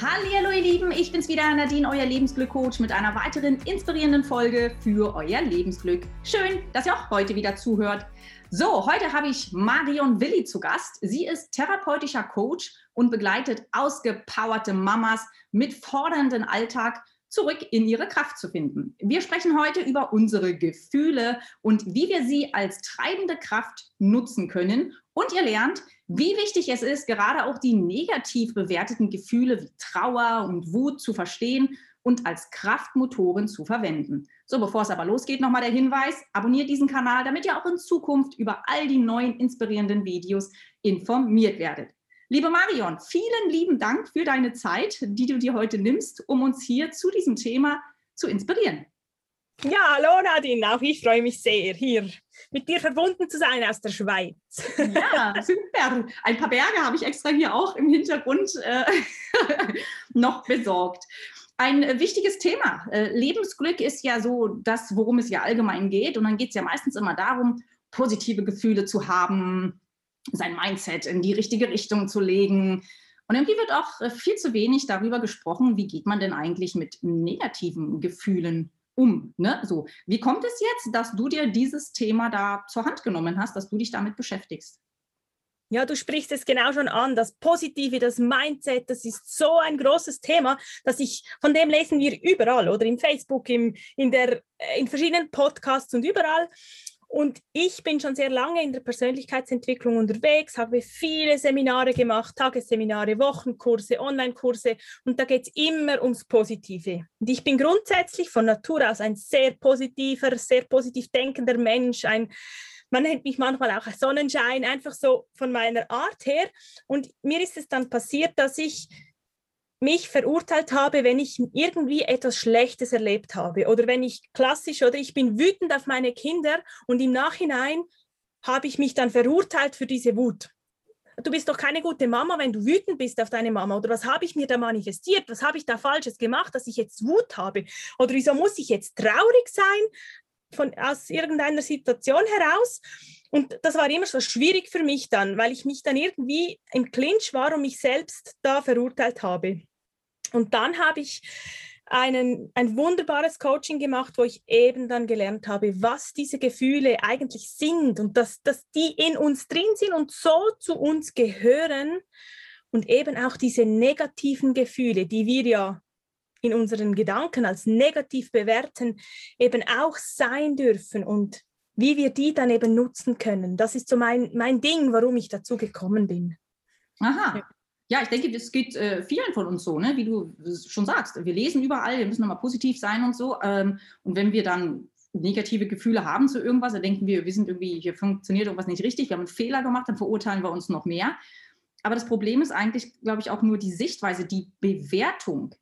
Hallo ihr Lieben, ich bin's wieder, Nadine, euer Lebensglück-Coach mit einer weiteren inspirierenden Folge für euer Lebensglück. Schön, dass ihr auch heute wieder zuhört. So, heute habe ich Marion Willi zu Gast. Sie ist therapeutischer Coach und begleitet ausgepowerte Mamas mit fordernden Alltag zurück in ihre Kraft zu finden. Wir sprechen heute über unsere Gefühle und wie wir sie als treibende Kraft nutzen können. Und ihr lernt, wie wichtig es ist, gerade auch die negativ bewerteten Gefühle wie Trauer und Wut zu verstehen und als Kraftmotoren zu verwenden. So, bevor es aber losgeht, nochmal der Hinweis, abonniert diesen Kanal, damit ihr auch in Zukunft über all die neuen inspirierenden Videos informiert werdet. Liebe Marion, vielen lieben Dank für deine Zeit, die du dir heute nimmst, um uns hier zu diesem Thema zu inspirieren. Ja, hallo Nadine, auch ich freue mich sehr, hier mit dir verbunden zu sein aus der Schweiz. Ja, super. Ein paar Berge habe ich extra hier auch im Hintergrund äh, noch besorgt. Ein äh, wichtiges Thema. Äh, Lebensglück ist ja so das, worum es ja allgemein geht. Und dann geht es ja meistens immer darum, positive Gefühle zu haben, sein Mindset in die richtige Richtung zu legen. Und irgendwie wird auch äh, viel zu wenig darüber gesprochen, wie geht man denn eigentlich mit negativen Gefühlen um. Ne? So, wie kommt es jetzt, dass du dir dieses Thema da zur Hand genommen hast, dass du dich damit beschäftigst? Ja, du sprichst es genau schon an. Das Positive, das Mindset, das ist so ein großes Thema, dass ich, von dem lesen wir überall oder im Facebook, im, in, der, äh, in verschiedenen Podcasts und überall. Und ich bin schon sehr lange in der Persönlichkeitsentwicklung unterwegs, habe viele Seminare gemacht, Tagesseminare, Wochenkurse, Onlinekurse und da geht es immer ums Positive. Und ich bin grundsätzlich von Natur aus ein sehr positiver, sehr positiv denkender Mensch, ein man nennt mich manchmal auch Sonnenschein, einfach so von meiner Art her. Und mir ist es dann passiert, dass ich mich verurteilt habe, wenn ich irgendwie etwas Schlechtes erlebt habe oder wenn ich klassisch oder ich bin wütend auf meine Kinder und im Nachhinein habe ich mich dann verurteilt für diese Wut. Du bist doch keine gute Mama, wenn du wütend bist auf deine Mama. Oder was habe ich mir da manifestiert? Was habe ich da Falsches gemacht, dass ich jetzt Wut habe? Oder wieso muss ich jetzt traurig sein von, aus irgendeiner Situation heraus? Und das war immer so schwierig für mich dann, weil ich mich dann irgendwie im Clinch war und mich selbst da verurteilt habe. Und dann habe ich einen, ein wunderbares Coaching gemacht, wo ich eben dann gelernt habe, was diese Gefühle eigentlich sind und dass, dass die in uns drin sind und so zu uns gehören und eben auch diese negativen Gefühle, die wir ja in unseren Gedanken als negativ bewerten, eben auch sein dürfen und wie wir die dann eben nutzen können. Das ist so mein, mein Ding, warum ich dazu gekommen bin. Aha. Ja, ich denke, das geht äh, vielen von uns so, ne? wie du schon sagst. Wir lesen überall, wir müssen nochmal positiv sein und so. Ähm, und wenn wir dann negative Gefühle haben zu irgendwas, dann denken wir, wir sind irgendwie, hier funktioniert irgendwas nicht richtig, wir haben einen Fehler gemacht, dann verurteilen wir uns noch mehr. Aber das Problem ist eigentlich, glaube ich, auch nur die Sichtweise, die Bewertung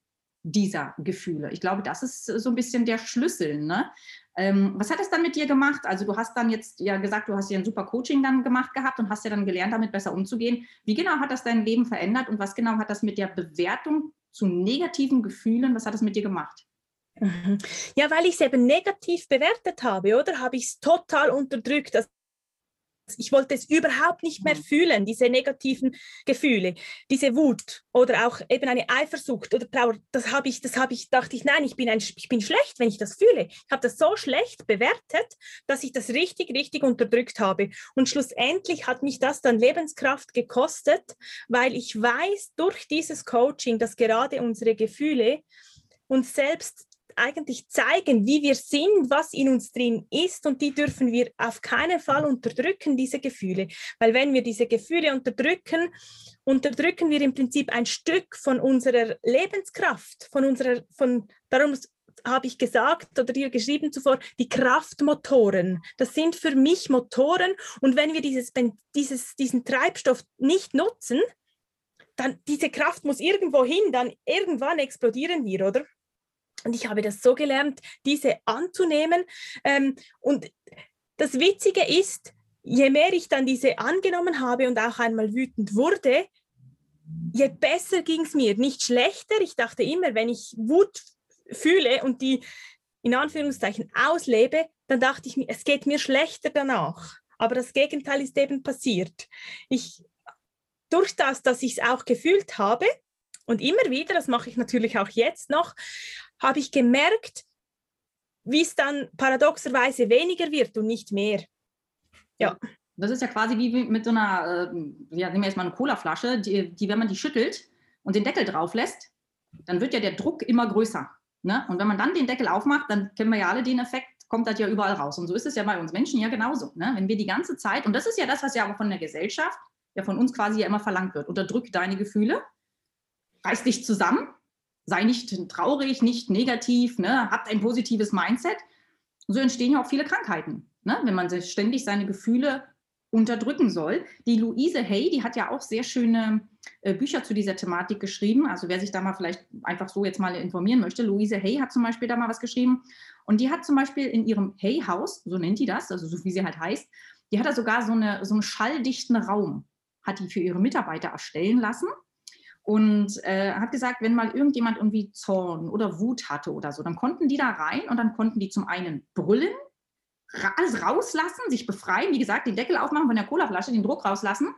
dieser Gefühle. Ich glaube, das ist so ein bisschen der Schlüssel. Ne? Ähm, was hat es dann mit dir gemacht? Also du hast dann jetzt ja gesagt, du hast ja ein super Coaching dann gemacht gehabt und hast ja dann gelernt, damit besser umzugehen. Wie genau hat das dein Leben verändert und was genau hat das mit der Bewertung zu negativen Gefühlen, was hat das mit dir gemacht? Mhm. Ja, weil ich es eben negativ bewertet habe, oder? Habe ich es total unterdrückt. Also ich wollte es überhaupt nicht mehr mhm. fühlen, diese negativen Gefühle, diese Wut oder auch eben eine Eifersucht oder Trauer. Das habe ich, das habe ich, dachte ich, nein, ich bin, ein, ich bin schlecht, wenn ich das fühle. Ich habe das so schlecht bewertet, dass ich das richtig, richtig unterdrückt habe. Und schlussendlich hat mich das dann Lebenskraft gekostet, weil ich weiß durch dieses Coaching, dass gerade unsere Gefühle uns selbst eigentlich zeigen, wie wir sind, was in uns drin ist und die dürfen wir auf keinen Fall unterdrücken, diese Gefühle. Weil wenn wir diese Gefühle unterdrücken, unterdrücken wir im Prinzip ein Stück von unserer Lebenskraft, von unserer, von, darum habe ich gesagt oder dir geschrieben zuvor, die Kraftmotoren. Das sind für mich Motoren und wenn wir dieses, dieses, diesen Treibstoff nicht nutzen, dann diese Kraft muss irgendwo hin, dann irgendwann explodieren wir, oder? Und ich habe das so gelernt, diese anzunehmen. Ähm, und das Witzige ist, je mehr ich dann diese angenommen habe und auch einmal wütend wurde, je besser ging es mir. Nicht schlechter. Ich dachte immer, wenn ich Wut fühle und die in Anführungszeichen auslebe, dann dachte ich mir, es geht mir schlechter danach. Aber das Gegenteil ist eben passiert. Ich, durch das, dass ich es auch gefühlt habe, Und immer wieder, das mache ich natürlich auch jetzt noch, habe ich gemerkt, wie es dann paradoxerweise weniger wird und nicht mehr. Ja. Das ist ja quasi wie mit so einer, äh, ja, nehmen wir jetzt mal eine Colaflasche, die, die, wenn man die schüttelt und den Deckel drauf lässt, dann wird ja der Druck immer größer. Ne? Und wenn man dann den Deckel aufmacht, dann kennen wir ja alle den Effekt, kommt das ja überall raus. Und so ist es ja bei uns Menschen ja genauso. Ne? Wenn wir die ganze Zeit, und das ist ja das, was ja aber von der Gesellschaft, ja von uns quasi ja immer verlangt wird, unterdrück deine Gefühle, reiß dich zusammen, sei nicht traurig, nicht negativ, ne? hab ein positives Mindset. So entstehen ja auch viele Krankheiten, ne? wenn man ständig seine Gefühle unterdrücken soll. Die Luise Hay, die hat ja auch sehr schöne äh, Bücher zu dieser Thematik geschrieben. Also wer sich da mal vielleicht einfach so jetzt mal informieren möchte, Luise Hay hat zum Beispiel da mal was geschrieben. Und die hat zum Beispiel in ihrem Hay-Haus, so nennt die das, also so wie sie halt heißt, die hat da sogar so, eine, so einen schalldichten Raum, hat die für ihre Mitarbeiter erstellen lassen und äh, hat gesagt, wenn mal irgendjemand irgendwie Zorn oder Wut hatte oder so, dann konnten die da rein und dann konnten die zum einen brüllen, alles rauslassen, sich befreien, wie gesagt, den Deckel aufmachen von der Colaflasche, den Druck rauslassen.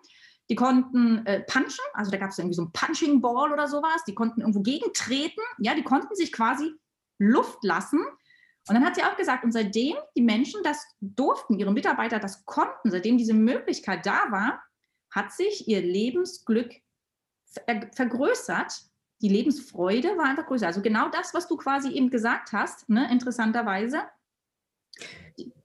Die konnten äh, punchen, also da gab es irgendwie so ein Punching Ball oder sowas, die konnten irgendwo gegentreten, ja, die konnten sich quasi Luft lassen. Und dann hat sie auch gesagt, und seitdem die Menschen das durften, ihre Mitarbeiter das konnten, seitdem diese Möglichkeit da war, hat sich ihr Lebensglück vergrößert. Die Lebensfreude war einfach größer. Also genau das, was du quasi eben gesagt hast, ne, interessanterweise.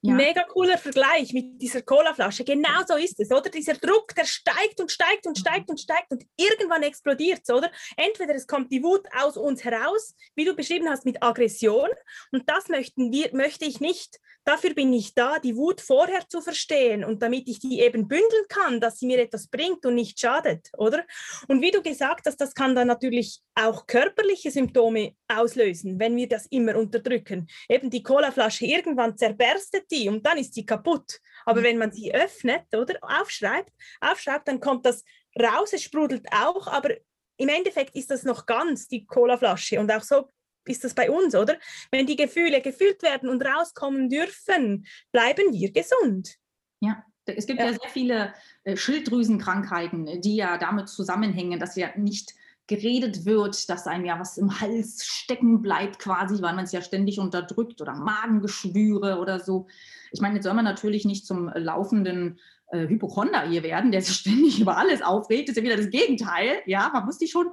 Ja. Mega cooler Vergleich mit dieser Colaflasche. Genau so ist es, oder? Dieser Druck, der steigt und steigt und steigt und steigt und irgendwann explodiert es, oder? Entweder es kommt die Wut aus uns heraus, wie du beschrieben hast, mit Aggression. Und das möchten wir, möchte ich nicht. Dafür bin ich da, die Wut vorher zu verstehen und damit ich die eben bündeln kann, dass sie mir etwas bringt und nicht schadet, oder? Und wie du gesagt hast, das kann dann natürlich auch körperliche Symptome auslösen, wenn wir das immer unterdrücken. Eben die Colaflasche, irgendwann zerberstet die und dann ist sie kaputt. Aber mhm. wenn man sie öffnet oder aufschreibt, aufschreibt, dann kommt das raus, es sprudelt auch, aber im Endeffekt ist das noch ganz, die Colaflasche. Und auch so ist das bei uns, oder? Wenn die Gefühle gefühlt werden und rauskommen dürfen, bleiben wir gesund. Ja, es gibt ja, ja sehr viele äh, Schilddrüsenkrankheiten, die ja damit zusammenhängen, dass ja nicht geredet wird, dass einem ja was im Hals stecken bleibt quasi, weil man es ja ständig unterdrückt oder Magengeschwüre oder so. Ich meine, jetzt soll man natürlich nicht zum laufenden äh, Hypochonder hier werden, der sich ständig über alles aufregt. Das ist ja wieder das Gegenteil. Ja, man muss die schon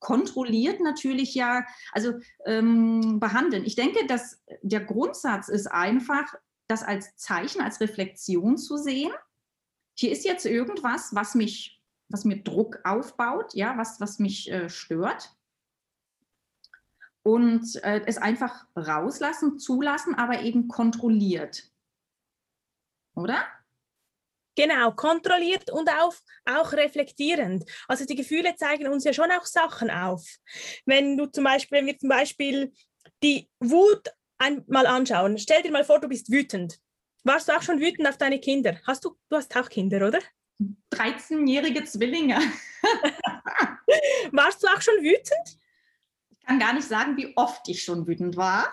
kontrolliert natürlich ja, also ähm, behandeln. Ich denke, dass der Grundsatz ist einfach, das als Zeichen, als Reflexion zu sehen. Hier ist jetzt irgendwas, was mich, was mir Druck aufbaut, ja, was, was mich äh, stört. Und äh, es einfach rauslassen, zulassen, aber eben kontrolliert. Oder? Genau, kontrolliert und auch, auch reflektierend. Also die Gefühle zeigen uns ja schon auch Sachen auf. Wenn du zum Beispiel, wenn wir zum Beispiel die Wut einmal anschauen, stell dir mal vor, du bist wütend. Warst du auch schon wütend auf deine Kinder? Hast du, du hast auch Kinder, oder? 13-jährige Zwillinge. Warst du auch schon wütend? Ich kann gar nicht sagen, wie oft ich schon wütend war.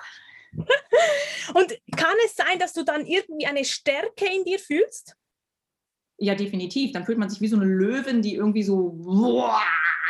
Und kann es sein, dass du dann irgendwie eine Stärke in dir fühlst? Ja, definitiv. Dann fühlt man sich wie so eine Löwin, die irgendwie so,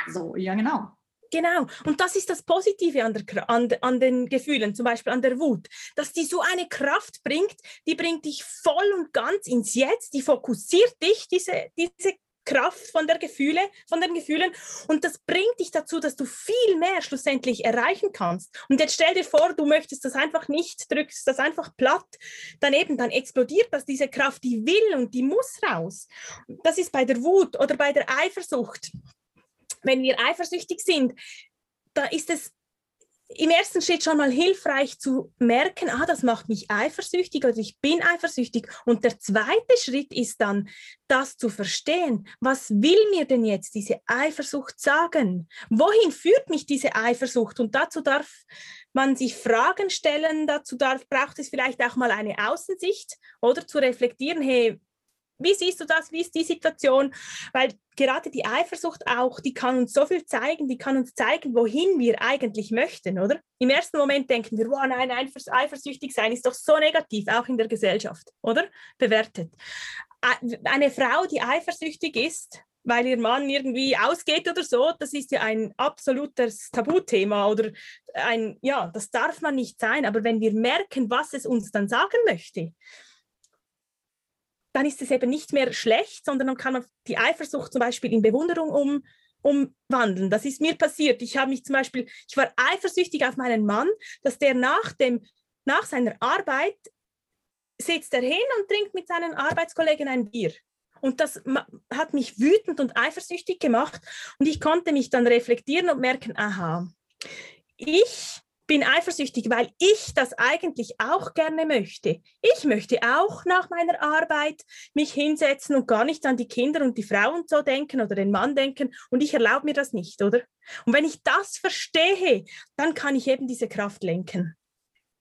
so, ja, genau. Genau, und das ist das Positive an, der, an, an, den Gefühlen, zum Beispiel an der Wut, dass die so eine Kraft bringt, die bringt dich voll und ganz ins Jetzt, die fokussiert dich, diese, diese Kraft von der Gefühle, von den Gefühlen und das bringt dich dazu, dass du viel mehr schlussendlich erreichen kannst. Und jetzt stell dir vor, du möchtest das einfach nicht, drückst das einfach platt, daneben dann explodiert das diese Kraft, die will und die muss raus. Das ist bei der Wut oder bei der Eifersucht. Wenn wir eifersüchtig sind, da ist es im ersten Schritt schon mal hilfreich zu merken, ah, das macht mich eifersüchtig oder ich bin eifersüchtig. Und der zweite Schritt ist dann, das zu verstehen. Was will mir denn jetzt diese Eifersucht sagen? Wohin führt mich diese Eifersucht? Und dazu darf man sich Fragen stellen, dazu darf, braucht es vielleicht auch mal eine Außensicht oder zu reflektieren, hey, wie siehst du das? Wie ist die Situation? Weil gerade die Eifersucht auch, die kann uns so viel zeigen, die kann uns zeigen, wohin wir eigentlich möchten, oder? Im ersten Moment denken wir, wow, nein, eifersüchtig sein ist doch so negativ, auch in der Gesellschaft, oder? Bewertet. Eine Frau, die eifersüchtig ist, weil ihr Mann irgendwie ausgeht oder so, das ist ja ein absolutes Tabuthema oder ein, ja, das darf man nicht sein. Aber wenn wir merken, was es uns dann sagen möchte, dann ist es eben nicht mehr schlecht, sondern dann kann man die Eifersucht zum Beispiel in Bewunderung um, umwandeln. Das ist mir passiert. Ich habe mich zum Beispiel, ich war eifersüchtig auf meinen Mann, dass der nach, dem, nach seiner Arbeit sitzt er hin und trinkt mit seinen Arbeitskollegen ein Bier. Und das hat mich wütend und eifersüchtig gemacht. Und ich konnte mich dann reflektieren und merken, aha, ich bin eifersüchtig, weil ich das eigentlich auch gerne möchte. Ich möchte auch nach meiner Arbeit mich hinsetzen und gar nicht an die Kinder und die Frauen so denken oder den Mann denken. Und ich erlaube mir das nicht, oder? Und wenn ich das verstehe, dann kann ich eben diese Kraft lenken.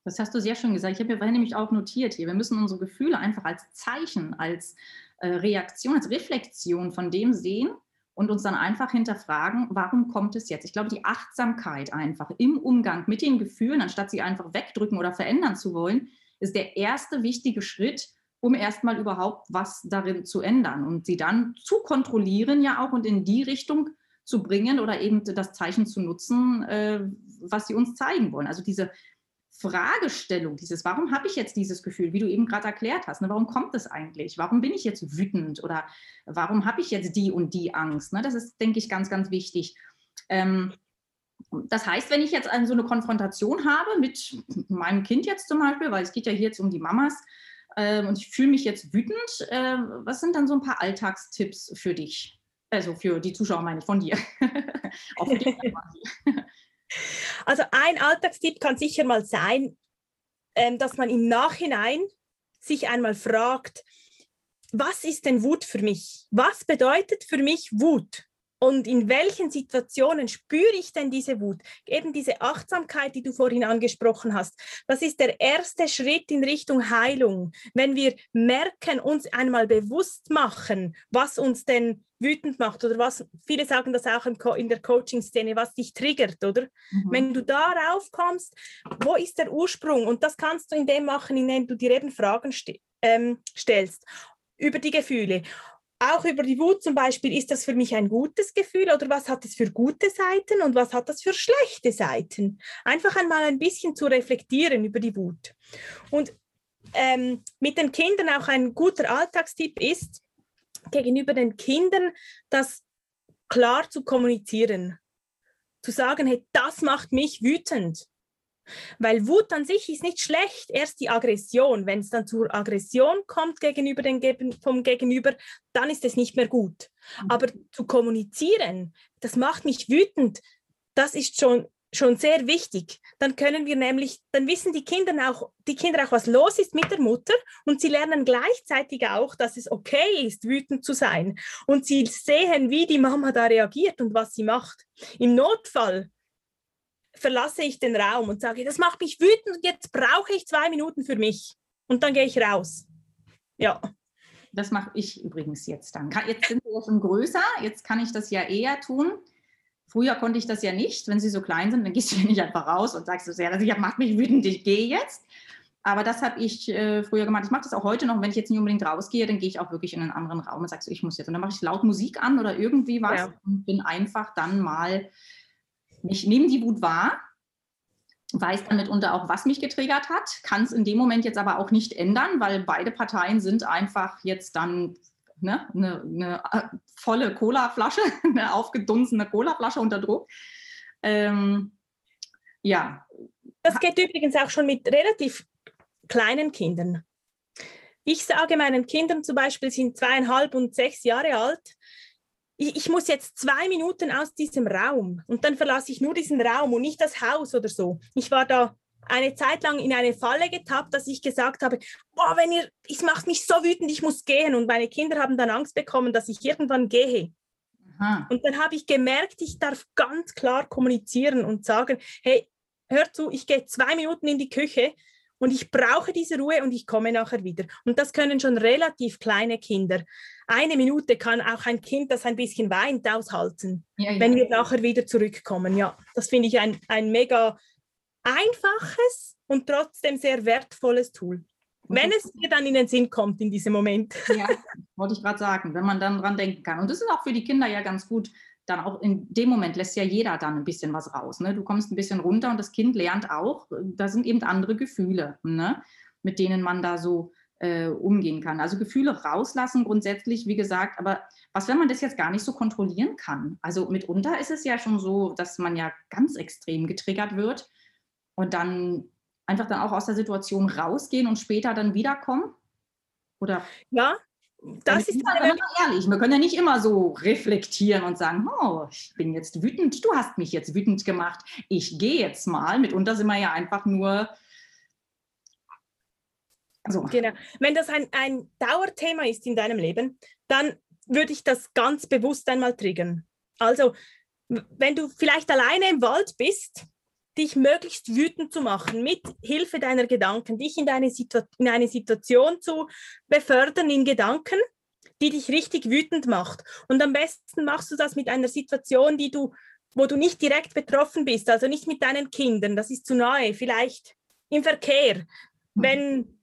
Das hast du sehr schön gesagt. Ich habe mir nämlich auch notiert hier. Wir müssen unsere Gefühle einfach als Zeichen, als äh, Reaktion, als Reflexion von dem sehen und uns dann einfach hinterfragen, warum kommt es jetzt? Ich glaube, die Achtsamkeit einfach im Umgang mit den Gefühlen, anstatt sie einfach wegdrücken oder verändern zu wollen, ist der erste wichtige Schritt, um erstmal überhaupt was darin zu ändern und sie dann zu kontrollieren ja auch und in die Richtung zu bringen oder eben das Zeichen zu nutzen, äh, was sie uns zeigen wollen. Also diese Fragestellung, dieses, warum habe ich jetzt dieses Gefühl, wie du eben gerade erklärt hast, ne, warum kommt es eigentlich? Warum bin ich jetzt wütend oder warum habe ich jetzt die und die Angst? Ne? Das ist, denke ich, ganz, ganz wichtig. Ähm, das heißt, wenn ich jetzt so eine Konfrontation habe mit meinem Kind jetzt zum Beispiel, weil es geht ja hier jetzt um die Mamas äh, und ich fühle mich jetzt wütend, äh, was sind dann so ein paar Alltagstipps für dich? Also für die Zuschauer meine ich von dir. Auch für dich. Also ein Alltagstipp kann sicher mal sein, ähm, dass man im Nachhinein sich einmal fragt, was ist denn Wut für mich? Was bedeutet für mich Wut? Und in welchen Situationen spüre ich denn diese Wut? Eben diese Achtsamkeit, die du vorhin angesprochen hast. Das ist der erste Schritt in Richtung Heilung. Wenn wir merken, uns einmal bewusst machen, was uns denn wütend macht oder was, viele sagen das auch in der Coaching-Szene, was dich triggert, oder? Mhm. Wenn du darauf kommst, wo ist der Ursprung? Und das kannst du in dem machen, indem du dir eben Fragen st ähm, stellst über die Gefühle auch über die Wut zum Beispiel, ist das für mich ein gutes Gefühl oder was hat es für gute Seiten und was hat das für schlechte Seiten? Einfach einmal ein bisschen zu reflektieren über die Wut. Und ähm, mit den Kindern auch ein guter Alltagstipp ist, gegenüber den Kindern das klar zu kommunizieren. Zu sagen, hey, das macht mich wütend. Weil Wut an sich ist nicht schlecht, erst die Aggression. Wenn es dann zur Aggression kommt gegenüber den, vom Gegenüber, dann ist es nicht mehr gut. Mhm. Aber zu kommunizieren, das macht mich wütend, das ist schon, schon sehr wichtig. Dann können wir nämlich, dann wissen die Kinder auch, die Kinder auch, was los ist mit der Mutter und sie lernen gleichzeitig auch, dass es okay ist, wütend zu sein. Und sie sehen, wie die Mama da reagiert und was sie macht. Im Notfall verlasse ich den Raum und sage, das macht mich wütend und jetzt brauche ich zwei Minuten für mich. Und dann gehe ich raus. Ja. Das mache ich übrigens jetzt dann. Jetzt sind sie ja schon größer, jetzt kann ich das ja eher tun. Früher konnte ich das ja nicht. Wenn sie so klein sind, dann gehst du ja nicht einfach raus und sagst, das ja, macht mich wütend, ich gehe jetzt. Aber das habe ich äh, früher gemacht. Ich mache das auch heute noch. Wenn ich jetzt nicht unbedingt rausgehe, dann gehe ich auch wirklich in einen anderen Raum und sage so, ich muss jetzt. Und dann mache ich laut Musik an oder irgendwie was ja. und bin einfach dann mal ich nehme die Wut wahr, weiß dann mitunter auch, was mich getriggert hat, kann es in dem Moment jetzt aber auch nicht ändern, weil beide Parteien sind einfach jetzt dann ne, eine, eine äh, volle Colaflasche, eine aufgedunsene Colaflasche unter Druck. Ähm, ja. Das geht übrigens auch schon mit relativ kleinen Kindern. Ich sage meinen Kindern zum Beispiel, sind zweieinhalb und sechs Jahre alt, ich, ich, muss jetzt zwei Minuten aus diesem Raum und dann verlasse ich nur diesen Raum und nicht das Haus oder so. Ich war da eine Zeit lang in eine Falle getappt, dass ich gesagt habe, boah, wenn ihr, es macht mich so wütend, ich muss gehen. Und meine Kinder haben dann Angst bekommen, dass ich irgendwann gehe. Aha. Und dann habe ich gemerkt, ich darf ganz klar kommunizieren und sagen, hey, hör zu, ich gehe zwei Minuten in die Küche und ich brauche diese Ruhe und ich komme nachher wieder. Und das können schon relativ kleine Kinder. Eine Minute kann auch ein Kind, das ein bisschen weint, aushalten, ja, ja. wenn wir nachher wieder zurückkommen. Ja, das finde ich ein, ein mega einfaches und trotzdem sehr wertvolles Tool. Wenn es dir dann in den Sinn kommt in diesem Moment. Ja, wollte ich gerade sagen, wenn man dann dran denken kann. Und das ist auch für die Kinder ja ganz gut. Dann auch in dem Moment lässt ja jeder dann ein bisschen was raus. Ne? Du kommst ein bisschen runter und das Kind lernt auch, da sind eben andere Gefühle, ne? mit denen man da so äh, umgehen kann. Also Gefühle rauslassen grundsätzlich, wie gesagt, aber was, wenn man das jetzt gar nicht so kontrollieren kann? Also mitunter ist es ja schon so, dass man ja ganz extrem getriggert wird und dann einfach dann auch aus der Situation rausgehen und später dann wiederkommen? Oder? Ja, das ist mal ehrlich. Wir können ja nicht immer so reflektieren und sagen, oh, ich bin jetzt wütend, du hast mich jetzt wütend gemacht, ich gehe jetzt mal. Mitunter sind wir ja einfach nur so. Genau. Wenn das ein, ein Dauerthema ist in deinem Leben, dann würde ich das ganz bewusst einmal triggern. Also, wenn du vielleicht alleine im Wald bist, dich möglichst wütend zu machen, mit Hilfe deiner Gedanken, dich in, deine in eine Situation zu befördern in Gedanken, die dich richtig wütend macht. Und am besten machst du das mit einer Situation, die du, wo du nicht direkt betroffen bist, also nicht mit deinen Kindern, das ist zu nahe, vielleicht im Verkehr. Mhm. Wenn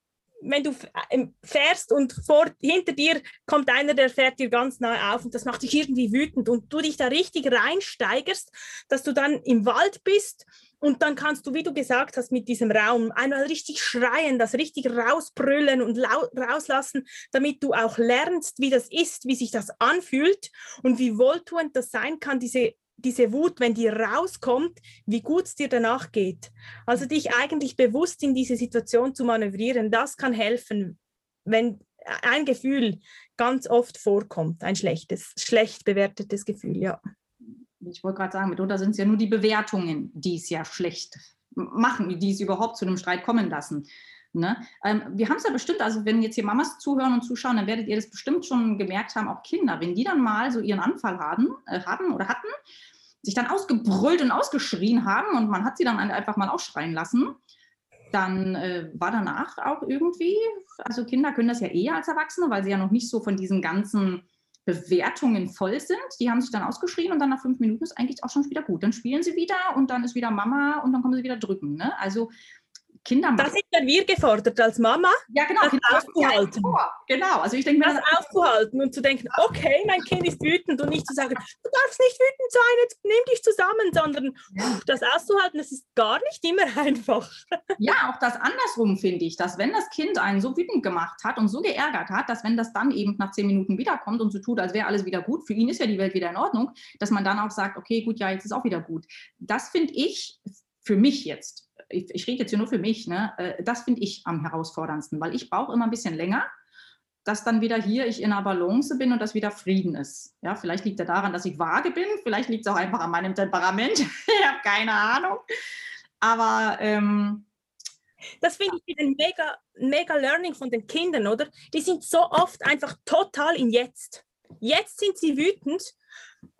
wenn du ähm, fährst und vor, hinter dir kommt einer, der fährt dir ganz nahe auf und das macht dich irgendwie wütend und du dich da richtig reinsteigerst, dass du dann im Wald bist und dann kannst du, wie du gesagt hast, mit diesem Raum einmal richtig schreien, das richtig rausbrüllen und rauslassen, damit du auch lernst, wie das ist, wie sich das anfühlt und wie wohltuend das sein kann, diese diese Wut, wenn die rauskommt, wie gut es dir danach geht. Also dich eigentlich bewusst in diese Situation zu manövrieren, das kann helfen, wenn ein Gefühl ganz oft vorkommt, ein schlechtes, schlecht bewertetes Gefühl, ja. Ich wollte gerade sagen, mitunter sind es ja nur die Bewertungen, die es ja schlecht machen, die es überhaupt zu einem Streit kommen lassen. Ne? Ähm, wir haben es ja bestimmt, also wenn jetzt hier Mamas zuhören und zuschauen, dann werdet ihr das bestimmt schon gemerkt haben, auch Kinder, wenn die dann mal so ihren Anfall haben, äh, haben oder hatten, sich dann ausgebrüllt und ausgeschrien haben und man hat sie dann einfach mal ausschreien lassen, dann äh, war danach auch irgendwie, also Kinder können das ja eher als Erwachsene, weil sie ja noch nicht so von diesen ganzen Bewertungen voll sind. Die haben sich dann ausgeschrien und dann nach fünf Minuten ist eigentlich auch schon wieder gut. Dann spielen sie wieder und dann ist wieder Mama und dann kommen sie wieder drücken. Ne? Also Kinder machen. Das sind ja wir gefordert als Mama, ja, genau, das genau, auszuhalten. Genau, also ich denke das, das auszuhalten und zu denken, okay, mein Kind ist wütend und nicht zu sagen, du darfst nicht wütend sein, jetzt nimm dich zusammen, sondern ja. das auszuhalten, das ist gar nicht immer einfach. Ja, auch das andersrum finde ich, dass wenn das Kind einen so wütend gemacht hat und so geärgert hat, dass wenn das dann eben nach zehn Minuten wiederkommt und so tut, als wäre alles wieder gut, für ihn ist ja die Welt wieder in Ordnung, dass man dann auch sagt, okay, gut, ja, jetzt ist auch wieder gut. Das finde ich für mich jetzt ich, ich rede jetzt hier nur für mich, ne, äh, das finde ich am herausforderndsten, weil ich brauche immer ein bisschen länger, dass dann wieder hier ich in einer Balance bin und dass wieder Frieden ist. Ja, vielleicht liegt es daran, dass ich vage bin, vielleicht liegt es auch einfach an meinem Temperament. ich habe keine Ahnung. Aber ähm, das finde ich ein mega, mega Learning von den Kindern, oder? Die sind so oft einfach total im Jetzt. Jetzt sind sie wütend.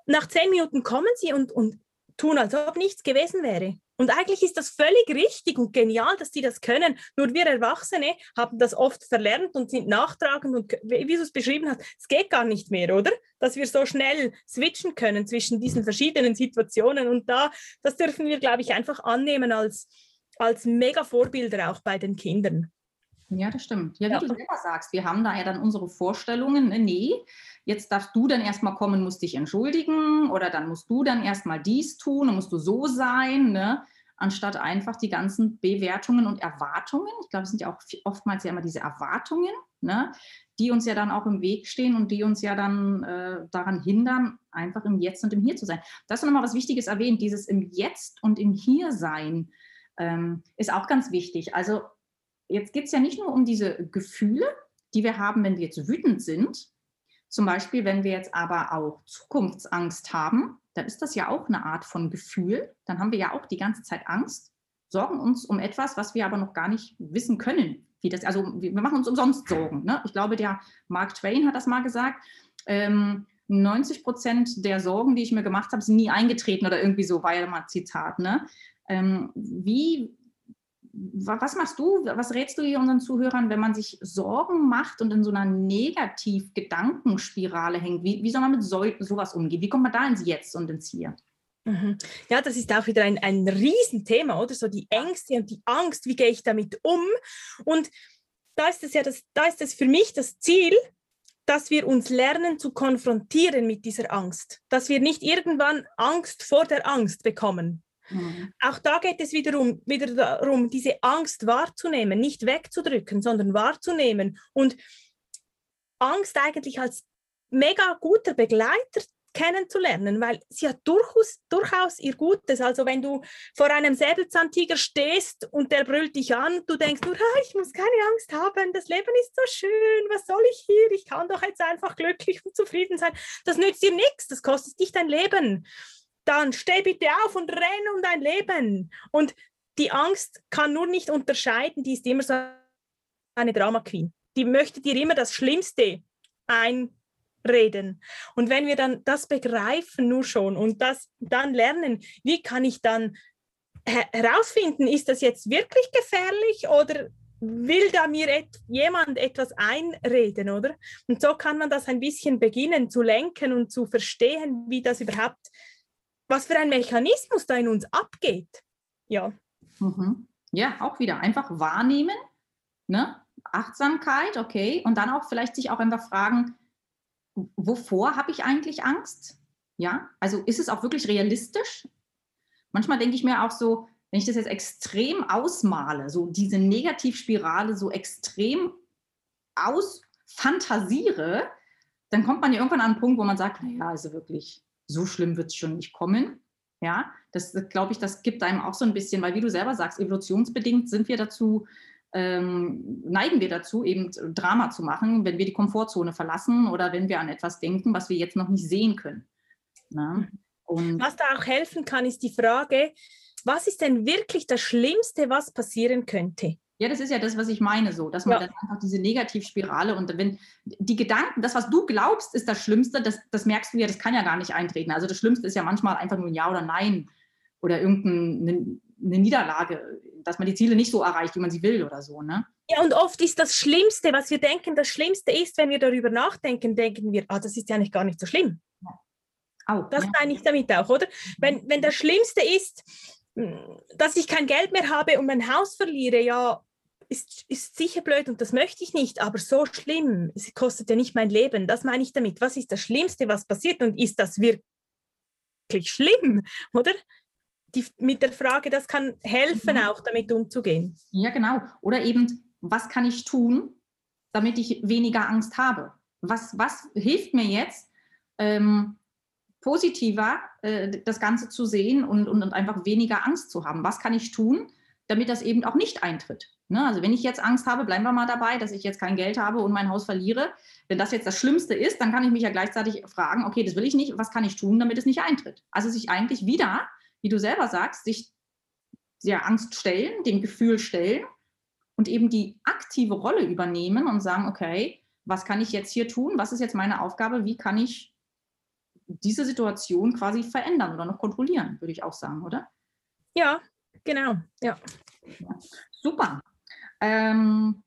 Nach zehn Minuten kommen sie und, und tun, als ob nichts gewesen wäre. Und eigentlich ist das völlig richtig und genial, dass die das können. Nur wir Erwachsene haben das oft verlernt und sind nachtragend und wie du es beschrieben hast, es geht gar nicht mehr, oder? Dass wir so schnell switchen können zwischen diesen verschiedenen Situationen. Und da, das dürfen wir, glaube ich, einfach annehmen als, als mega Vorbilder auch bei den Kindern. Ja, das stimmt. Ja, wie ja. du selber sagst, wir haben da ja dann unsere Vorstellungen. Ne? Nee, jetzt darfst du dann erstmal kommen, musst dich entschuldigen oder dann musst du dann erstmal dies tun und musst du so sein, ne? Anstatt einfach die ganzen Bewertungen und Erwartungen. Ich glaube, es sind ja auch oftmals ja immer diese Erwartungen, ne? die uns ja dann auch im Weg stehen und die uns ja dann äh, daran hindern, einfach im Jetzt und im Hier zu sein. Das ist nochmal was Wichtiges erwähnt, dieses im Jetzt und im Hier sein ähm, ist auch ganz wichtig. Also jetzt geht es ja nicht nur um diese Gefühle, die wir haben, wenn wir jetzt wütend sind. Zum Beispiel, wenn wir jetzt aber auch Zukunftsangst haben, dann ist das ja auch eine Art von Gefühl. Dann haben wir ja auch die ganze Zeit Angst, sorgen uns um etwas, was wir aber noch gar nicht wissen können. Wie das, also wir machen uns umsonst Sorgen. Ne? Ich glaube, der Mark Twain hat das mal gesagt. Ähm, 90 Prozent der Sorgen, die ich mir gemacht habe, sind nie eingetreten oder irgendwie so, war ja mal Zitat. Ne? Ähm, wie, was machst du, was rätst du hier unseren Zuhörern, wenn man sich Sorgen macht und in so einer Negativ-Gedankenspirale hängt? Wie, wie soll man mit so, sowas umgehen? Wie kommt man da ins Jetzt und ins Hier? Mhm. Ja, das ist auch wieder ein, ein Riesenthema, oder? So die Ängste und die Angst, wie gehe ich damit um? Und da ist es ja das, da ist es für mich das Ziel, dass wir uns lernen zu konfrontieren mit dieser Angst, dass wir nicht irgendwann Angst vor der Angst bekommen. Mhm. Auch da geht es wiederum wieder darum, diese Angst wahrzunehmen, nicht wegzudrücken, sondern wahrzunehmen und Angst eigentlich als mega guter Begleiter kennenzulernen, weil sie hat durchaus, durchaus ihr Gutes. Also wenn du vor einem Säbelzahntiger stehst und der brüllt dich an, du denkst nur, ich muss keine Angst haben, das Leben ist so schön, was soll ich hier? Ich kann doch jetzt einfach glücklich und zufrieden sein. Das nützt dir nichts, das kostet dich dein Leben. Dann steh bitte auf und renn um dein Leben. Und die Angst kann nur nicht unterscheiden, die ist immer so eine Drama Queen. Die möchte dir immer das Schlimmste ein reden. Und wenn wir dann das begreifen nur schon und das dann lernen, wie kann ich dann herausfinden, ist das jetzt wirklich gefährlich oder will da mir et jemand etwas einreden, oder? Und so kann man das ein bisschen beginnen zu lenken und zu verstehen, wie das überhaupt, was für ein Mechanismus da in uns abgeht. Ja. Mhm. Ja, auch wieder einfach wahrnehmen, ne? Achtsamkeit, okay, und dann auch vielleicht sich auch einfach fragen, wovor habe ich eigentlich Angst? Ja, also ist es auch wirklich realistisch? Manchmal denke ich mir auch so, wenn ich das jetzt extrem ausmale, so diese Negativspirale so extrem ausfantasiere, dann kommt man ja irgendwann an einen Punkt, wo man sagt, naja, also wirklich, so schlimm wird es schon nicht kommen. Ja, das, glaube ich, das gibt einem auch so ein bisschen, weil wie du selber sagst, evolutionsbedingt sind wir dazu ähm, neigen wir dazu, eben Drama zu machen, wenn wir die Komfortzone verlassen oder wenn wir an etwas denken, was wir jetzt noch nicht sehen können. Na? Ne? Und was da auch helfen kann, ist die Frage, was ist denn wirklich das Schlimmste, was passieren könnte? Ja, das ist ja das, was ich meine, so, dass man ja. einfach diese Negativspirale und wenn die Gedanken, das, was du glaubst, ist das Schlimmste, das, das merkst du ja, das kann ja gar nicht eintreten. Also das Schlimmste ist ja manchmal einfach nur ein Ja oder Nein oder irgendeine Niederlage dass man die Ziele nicht so erreicht, wie man sie will oder so. Ne? Ja, und oft ist das Schlimmste, was wir denken, das Schlimmste ist, wenn wir darüber nachdenken, denken wir, ah, das ist ja nicht gar nicht so schlimm. Ja. Oh, das ja. meine ich damit auch, oder? Wenn, wenn das Schlimmste ist, hm, dass ich kein Geld mehr habe und mein Haus verliere, ja, ist, ist sicher blöd und das möchte ich nicht, aber so schlimm, es kostet ja nicht mein Leben. Das meine ich damit. Was ist das Schlimmste, was passiert und ist das wirklich schlimm, oder? die, mit der Frage, das kann helfen, mhm. auch damit umzugehen. Ja, genau. Oder eben, was kann ich tun, damit ich weniger Angst habe? Was, was hilft mir jetzt, ähm, positiver äh, das Ganze zu sehen und, und, und, einfach weniger Angst zu haben? Was kann ich tun, damit das eben auch nicht eintritt? Ne? Also wenn ich jetzt Angst habe, bleiben wir mal dabei, dass ich jetzt kein Geld habe und mein Haus verliere. Wenn das jetzt das Schlimmste ist, dann kann ich mich ja gleichzeitig fragen, okay, das will ich nicht, was kann ich tun, damit es nicht eintritt? Also sich eigentlich wieder wie du selber sagst, sich der Angst stellen, dem Gefühl stellen und eben die aktive Rolle übernehmen und sagen, okay, was kann ich jetzt hier tun? Was ist jetzt meine Aufgabe? Wie kann ich diese Situation quasi verändern oder noch kontrollieren, würde ich auch sagen, oder? Ja, genau. Ja. ja super. Ähm,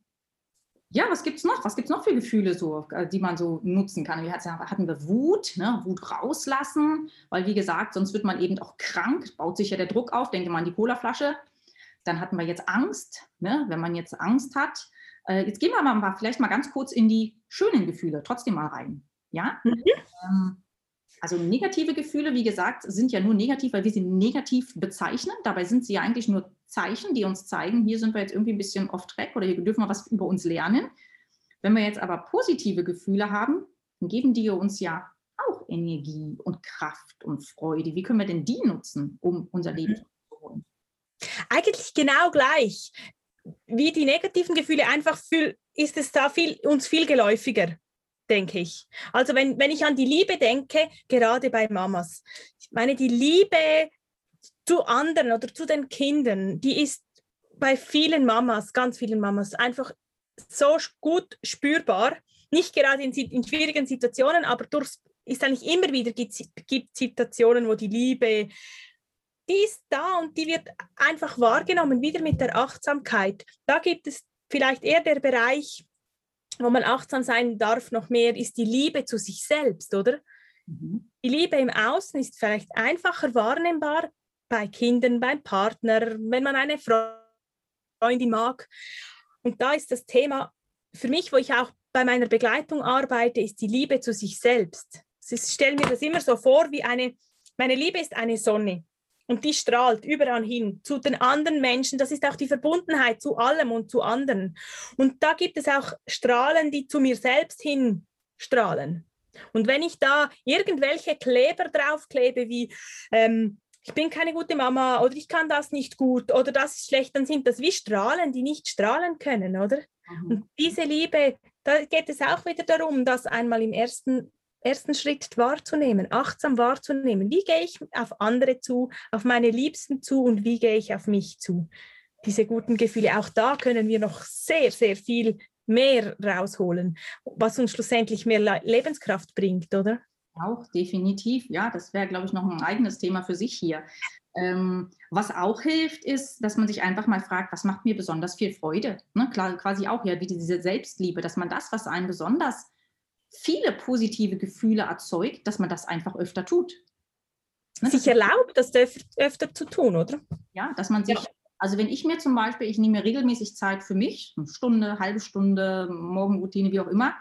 ja, was gibt es noch? Was gibt es noch für Gefühle, so, äh, die man so nutzen kann? Wir hatten wir Wut, ne? Wut rauslassen, weil wie gesagt, sonst wird man eben auch krank, baut sich ja der Druck auf, denke mal an die Colaflasche. Dann hatten wir jetzt Angst, ne? wenn man jetzt Angst hat. Äh, jetzt gehen wir mal vielleicht mal ganz kurz in die schönen Gefühle trotzdem mal rein. Ja? Mhm. Ähm, also negative Gefühle, wie gesagt, sind ja nur negativ, weil wir sie negativ bezeichnen. Dabei sind sie ja eigentlich nur Zeichen, die uns zeigen, hier sind wir jetzt irgendwie ein bisschen off track oder hier dürfen wir was über uns lernen. Wenn wir jetzt aber positive Gefühle haben, dann geben die uns ja auch Energie und Kraft und Freude. Wie können wir denn die nutzen, um unser Leben mhm. zu holen? Eigentlich genau gleich. Wie die negativen Gefühle, einfach viel, ist es da viel, uns viel geläufiger denke ich. Also wenn, wenn ich an die Liebe denke, gerade bei Mamas, ich meine, die Liebe zu anderen oder zu den Kindern, die ist bei vielen Mamas, ganz vielen Mamas, einfach so gut spürbar. Nicht gerade in, in schwierigen Situationen, aber durch, ist eigentlich immer wieder gibt, gibt Situationen, wo die Liebe, die ist da und die wird einfach wahrgenommen, wieder mit der Achtsamkeit. Da gibt es vielleicht eher der Bereich, wo man achtsam sein darf, noch mehr, ist die Liebe zu sich selbst, oder? Mhm. Die Liebe im Außen ist vielleicht einfacher wahrnehmbar bei Kindern, beim Partner, wenn man eine Freundin mag. Und da ist das Thema für mich, wo ich auch bei meiner Begleitung arbeite, ist die Liebe zu sich selbst. Ich stelle mir das immer so vor, wie eine, meine Liebe ist eine Sonne und die strahlt überall hin zu den anderen Menschen. Das ist auch die Verbundenheit zu allem und zu anderen. Und da gibt es auch Strahlen, die zu mir selbst hin strahlen. Und wenn ich da irgendwelche Kleber draufklebe, wie ähm, ich bin keine gute Mama oder ich kann das nicht gut oder das ist schlecht, dann sind das wie Strahlen, die nicht strahlen können, oder? Mhm. Und diese Liebe, da geht es auch wieder darum, das einmal im ersten, ersten Schritt wahrzunehmen, achtsam wahrzunehmen. Wie gehe ich auf andere zu, auf meine Liebsten zu und wie gehe ich auf mich zu? Diese guten Gefühle, auch da können wir noch sehr, sehr viel mehr rausholen, was uns schlussendlich mehr Lebenskraft bringt, oder? Auch definitiv, ja, das wäre, glaube ich, noch ein eigenes Thema für sich hier. Ähm, was auch hilft, ist, dass man sich einfach mal fragt, was macht mir besonders viel Freude? Ne? Klar, quasi auch ja, wie diese Selbstliebe, dass man das, was einen besonders viele positive Gefühle erzeugt, dass man das einfach öfter tut. Ne? Sich erlaubt, das öfter, zu tun, oder? Ja, dass man sich, ja. also wenn ich mir zum Beispiel, ich nehme mir regelmäßig Zeit für mich, eine Stunde, halbe Stunde, Morgenroutine, wie auch immer,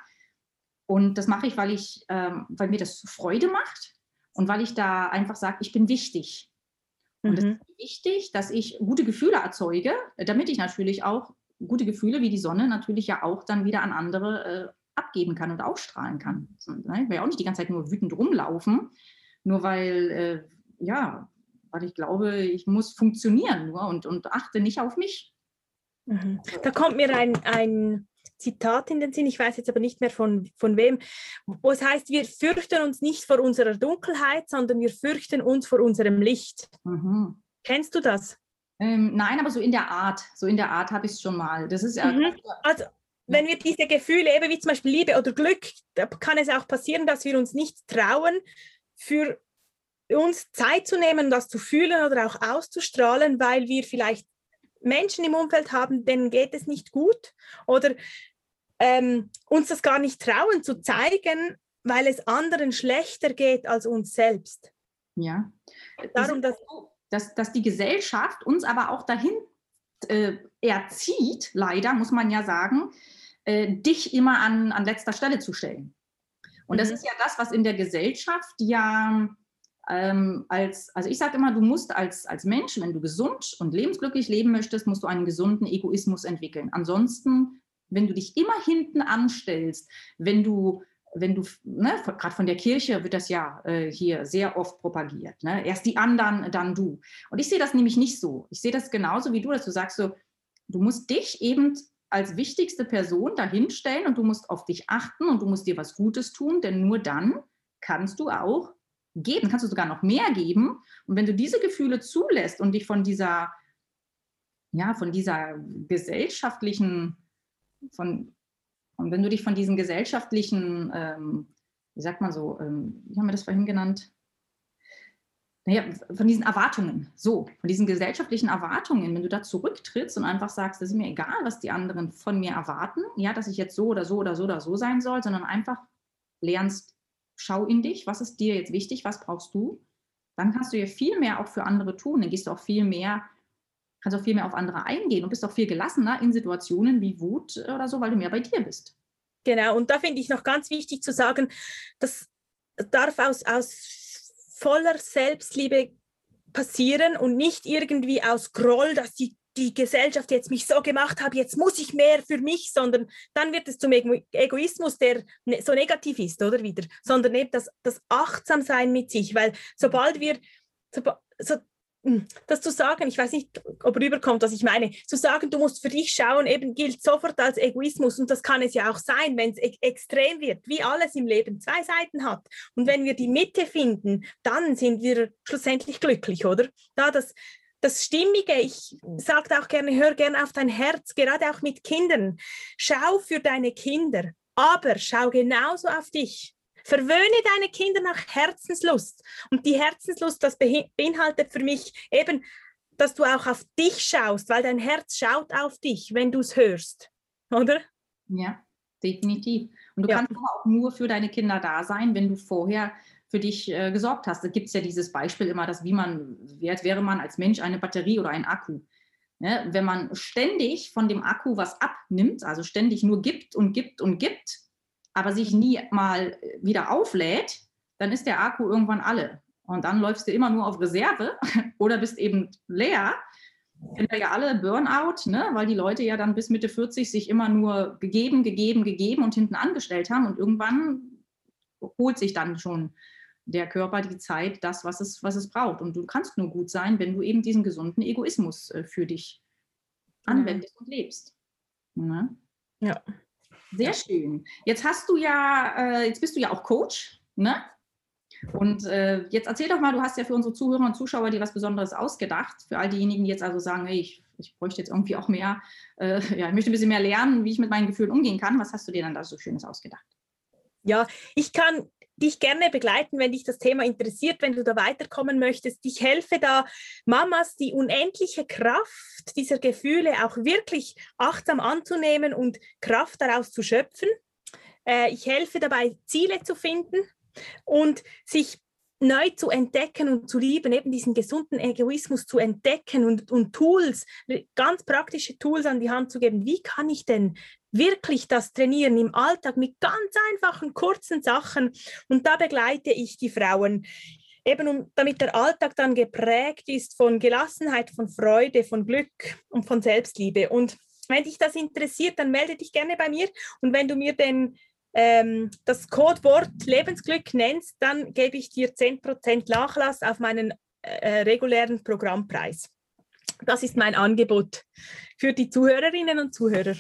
und das mache ich, weil, ich, ähm, weil mir das Freude macht und weil ich da einfach sage, ich bin wichtig. Und mhm. es ist wichtig, dass ich gute Gefühle erzeuge, damit ich natürlich auch gute Gefühle wie die Sonne natürlich ja auch dann wieder an andere äh, abgeben kann und ausstrahlen kann. Ne? Ich will ja auch nicht die ganze Zeit nur wütend rumlaufen, nur weil, äh, ja, weil ich glaube, ich muss funktionieren nur und, und achte nicht auf mich. Mhm. Da kommt mir ein, ein Zitat in den Sinn, ich weiß jetzt aber nicht mehr von, von wem, wo es heißt, wir fürchten uns nicht vor unserer Dunkelheit, sondern wir fürchten uns vor unserem Licht. Mhm. Kennst du das? Ähm, nein, aber so in der Art, so in der Art habe ich es schon mal. Das ist mhm. Also wenn wir diese Gefühle, eben wie zum Beispiel Liebe oder Glück, da kann es auch passieren, dass wir uns nicht trauen, für uns Zeit zu nehmen, das zu fühlen oder auch auszustrahlen, weil wir vielleicht Menschen im Umfeld haben, denen geht es nicht gut oder ähm, uns das gar nicht trauen zu zeigen, weil es anderen schlechter geht als uns selbst. Ja. Darum, dass, dass, dass die Gesellschaft uns aber auch dahin äh, erzieht, leider muss man ja sagen, äh, dich immer an, an letzter Stelle zu stellen. Und mhm. das ist ja das, was in der Gesellschaft ja ähm, als, also ich sage immer, du musst als, als Mensch, wenn du gesund und lebensglücklich leben möchtest, musst du einen gesunden Egoismus entwickeln. Ansonsten, wenn du dich immer hinten anstellst, wenn du wenn du, ne, gerade von der Kirche wird das ja äh, hier sehr oft propagiert. Ne? Erst die anderen, dann du. Und ich sehe das nämlich nicht so. Ich sehe das genauso wie du, dass du sagst so, du musst dich eben als wichtigste Person dahinstellen und du musst auf dich achten und du musst dir was Gutes tun, denn nur dann kannst du auch geben, kannst du sogar noch mehr geben. Und wenn du diese Gefühle zulässt und dich von dieser, ja, von dieser gesellschaftlichen, von, und wenn du dich von diesen gesellschaftlichen, ähm, wie sagt man so, ähm, wie haben wir das vorhin genannt? Naja, von diesen Erwartungen, so, von diesen gesellschaftlichen Erwartungen, wenn du da zurücktrittst und einfach sagst, es ist mir egal, was die anderen von mir erwarten, ja, dass ich jetzt so oder so oder so oder so sein soll, sondern einfach lernst, schau in dich, was ist dir jetzt wichtig, was brauchst du, dann kannst du ja viel mehr auch für andere tun. Dann gehst du auch viel mehr, kannst auch viel mehr auf andere eingehen und bist auch viel gelassener in Situationen wie Wut oder so, weil du mehr bei dir bist. Genau, und da finde ich noch ganz wichtig zu sagen, das darf aus, aus voller Selbstliebe passieren und nicht irgendwie aus Groll, dass die die Gesellschaft jetzt mich so gemacht hat, jetzt muss ich mehr für mich, sondern dann wird es zum Egoismus, der ne, so negativ ist, oder wieder, sondern eben das, das Achtsamsein mit sich, weil sobald wir, so, das zu sagen, ich weiß nicht, ob rüberkommt, was ich meine, zu sagen, du musst für dich schauen, eben gilt sofort als Egoismus und das kann es ja auch sein, wenn es e extrem wird, wie alles im Leben zwei Seiten hat. Und wenn wir die Mitte finden, dann sind wir schlussendlich glücklich, oder? Da das das Stimmige, ich sage auch gerne, hör gerne auf dein Herz, gerade auch mit Kindern. Schau für deine Kinder, aber schau genauso auf dich. Verwöhne deine Kinder nach Herzenslust. Und die Herzenslust, das beinhaltet für mich eben, dass du auch auf dich schaust, weil dein Herz schaut auf dich, wenn du es hörst. Oder? Ja, definitiv. Und du ja. kannst auch nur für deine Kinder da sein, wenn du vorher für dich äh, gesorgt hast. Da gibt es ja dieses Beispiel immer, dass wie man, wie wäre man als Mensch eine Batterie oder ein Akku. Ne? Wenn man ständig von dem Akku was abnimmt, also ständig nur gibt und gibt und gibt, aber sich nie mal wieder auflädt, dann ist der Akku irgendwann alle. Und dann läufst du immer nur auf Reserve oder bist eben leer. Kennen wir ja alle Burnout, ne? weil die Leute ja dann bis Mitte 40 sich immer nur gegeben, gegeben, gegeben und hinten angestellt haben. Und irgendwann holt sich dann schon der Körper die Zeit, das, was es, was es braucht. Und du kannst nur gut sein, wenn du eben diesen gesunden Egoismus äh, für dich anwendest ja. und lebst. Ne? Ja. Sehr schön. Jetzt hast du ja, äh, jetzt bist du ja auch Coach, ne? Und äh, jetzt erzähl doch mal, du hast ja für unsere Zuhörer und Zuschauer dir was Besonderes ausgedacht. Für all diejenigen, die jetzt also sagen, hey, ich, ich bräuchte jetzt irgendwie auch mehr, äh, ja, ich möchte ein bisschen mehr lernen, wie ich mit meinen Gefühlen umgehen kann. Was hast du dir dann da so Schönes ausgedacht? Ja, ich kann dich gerne begleiten, wenn dich das Thema interessiert, wenn du da weiterkommen möchtest. Ich helfe da Mamas, die unendliche Kraft dieser Gefühle auch wirklich achtsam anzunehmen und Kraft daraus zu schöpfen. Äh, ich helfe dabei, Ziele zu finden und sich neu zu entdecken und zu lieben, eben diesen gesunden Egoismus zu entdecken und, und Tools, ganz praktische Tools an die Hand zu geben. Wie kann ich denn wirklich das trainieren im Alltag mit ganz einfachen, kurzen Sachen? Und da begleite ich die Frauen eben um, damit der Alltag dann geprägt ist von Gelassenheit, von Freude, von Glück und von Selbstliebe. Und wenn dich das interessiert, dann melde dich gerne bei mir. Und wenn du mir den ähm, das Codewort Lebensglück nennst, dann gebe ich dir 10% Nachlass auf meinen äh, regulären Programmpreis. Das ist mein Angebot für die Zuhörerinnen und Zuhörer.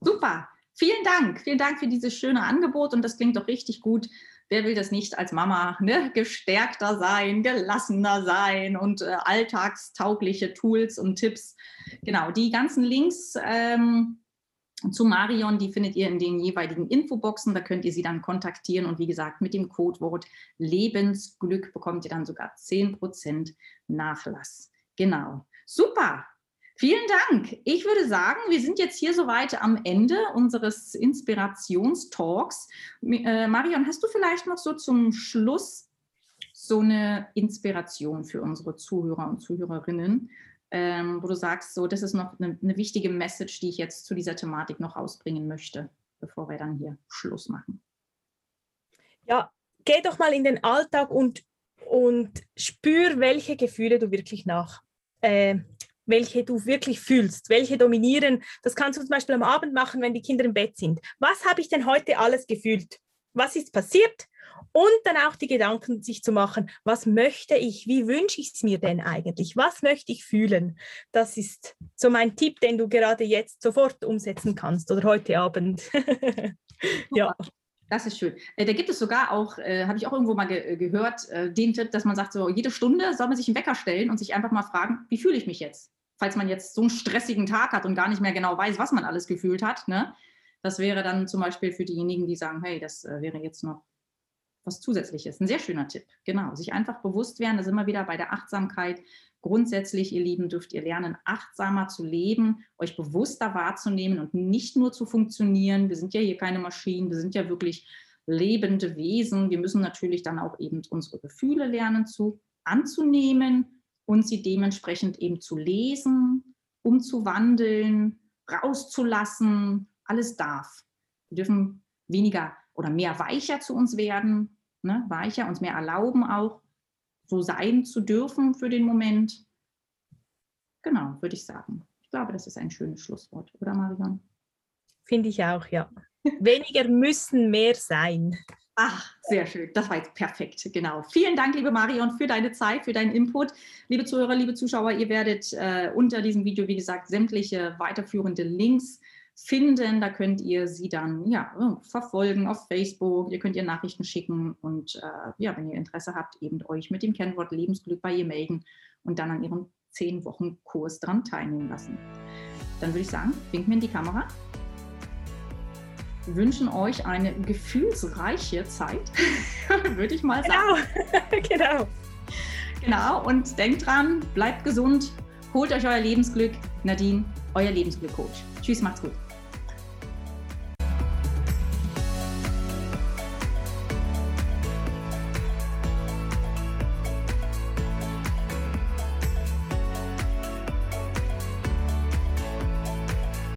Super, vielen Dank. Vielen Dank für dieses schöne Angebot und das klingt doch richtig gut. Wer will das nicht als Mama ne? gestärkter sein, gelassener sein und äh, alltagstaugliche Tools und Tipps? Genau, die ganzen Links ähm, zu Marion, die findet ihr in den jeweiligen Infoboxen. Da könnt ihr sie dann kontaktieren. Und wie gesagt, mit dem Codewort Lebensglück bekommt ihr dann sogar 10% Nachlass. Genau. Super. Vielen Dank. Ich würde sagen, wir sind jetzt hier soweit am Ende unseres Inspirationstalks. Äh, Marion, hast du vielleicht noch so zum Schluss so eine Inspiration für unsere Zuhörer und Zuhörerinnen, ähm, wo du sagst, so, das ist noch eine, eine wichtige Message, die ich jetzt zu dieser Thematik noch ausbringen möchte, bevor wir dann hier Schluss machen? Ja, geh doch mal in den Alltag und, und spür, welche Gefühle du wirklich nach, äh, welche du wirklich fühlst, welche dominieren. Das kannst du zum Beispiel am Abend machen, wenn die Kinder im Bett sind. Was habe ich denn heute alles gefühlt? Was ist passiert? Und dann auch die Gedanken sich zu machen, was möchte ich, wie wünsche ich es mir denn eigentlich, was möchte ich fühlen. Das ist so mein Tipp, den du gerade jetzt sofort umsetzen kannst oder heute Abend. ja. Das ist schön. Äh, da gibt es sogar auch, äh, habe ich auch irgendwo mal ge äh, gehört, äh, den Tipp, dass man sagt, so jede Stunde soll man sich einen Wecker stellen und sich einfach mal fragen, wie fühle ich mich jetzt? Falls man jetzt so einen stressigen Tag hat und gar nicht mehr genau weiß, was man alles gefühlt hat. Ne? Das wäre dann zum Beispiel für diejenigen, die sagen, hey, das äh, wäre jetzt noch was Zusätzliches. Ein sehr schöner Tipp. Genau. Sich einfach bewusst werden, da sind wir wieder bei der Achtsamkeit. Grundsätzlich, ihr Lieben, dürft ihr lernen, achtsamer zu leben, euch bewusster wahrzunehmen und nicht nur zu funktionieren. Wir sind ja hier keine Maschinen, wir sind ja wirklich lebende Wesen. Wir müssen natürlich dann auch eben unsere Gefühle lernen zu anzunehmen und sie dementsprechend eben zu lesen, umzuwandeln, rauszulassen. Alles darf. Wir dürfen weniger oder mehr weicher zu uns werden, ne, weicher, uns mehr erlauben auch, so sein zu dürfen für den Moment. Genau, würde ich sagen. Ich glaube, das ist ein schönes Schlusswort, oder Marion? Finde ich auch, ja. Weniger müssen mehr sein. Ach, sehr schön. Das war jetzt perfekt. Genau. Vielen Dank, liebe Marion, für deine Zeit, für deinen Input. Liebe Zuhörer, liebe Zuschauer, ihr werdet äh, unter diesem Video, wie gesagt, sämtliche weiterführende Links finden. Da könnt ihr sie dann ja, verfolgen auf Facebook. Ihr könnt ihr Nachrichten schicken und äh, ja, wenn ihr Interesse habt, eben euch mit dem Kennwort Lebensglück bei ihr melden und dann an ihrem 10 Wochen Kurs dran teilnehmen lassen. Dann würde ich sagen, wink mir in die Kamera. Wir wünschen euch eine gefühlsreiche Zeit, würde ich mal sagen. Genau, genau. Genau, und denkt dran, bleibt gesund, holt euch euer Lebensglück. Nadine, euer Lebensglück-Coach. Tschüss, macht's gut.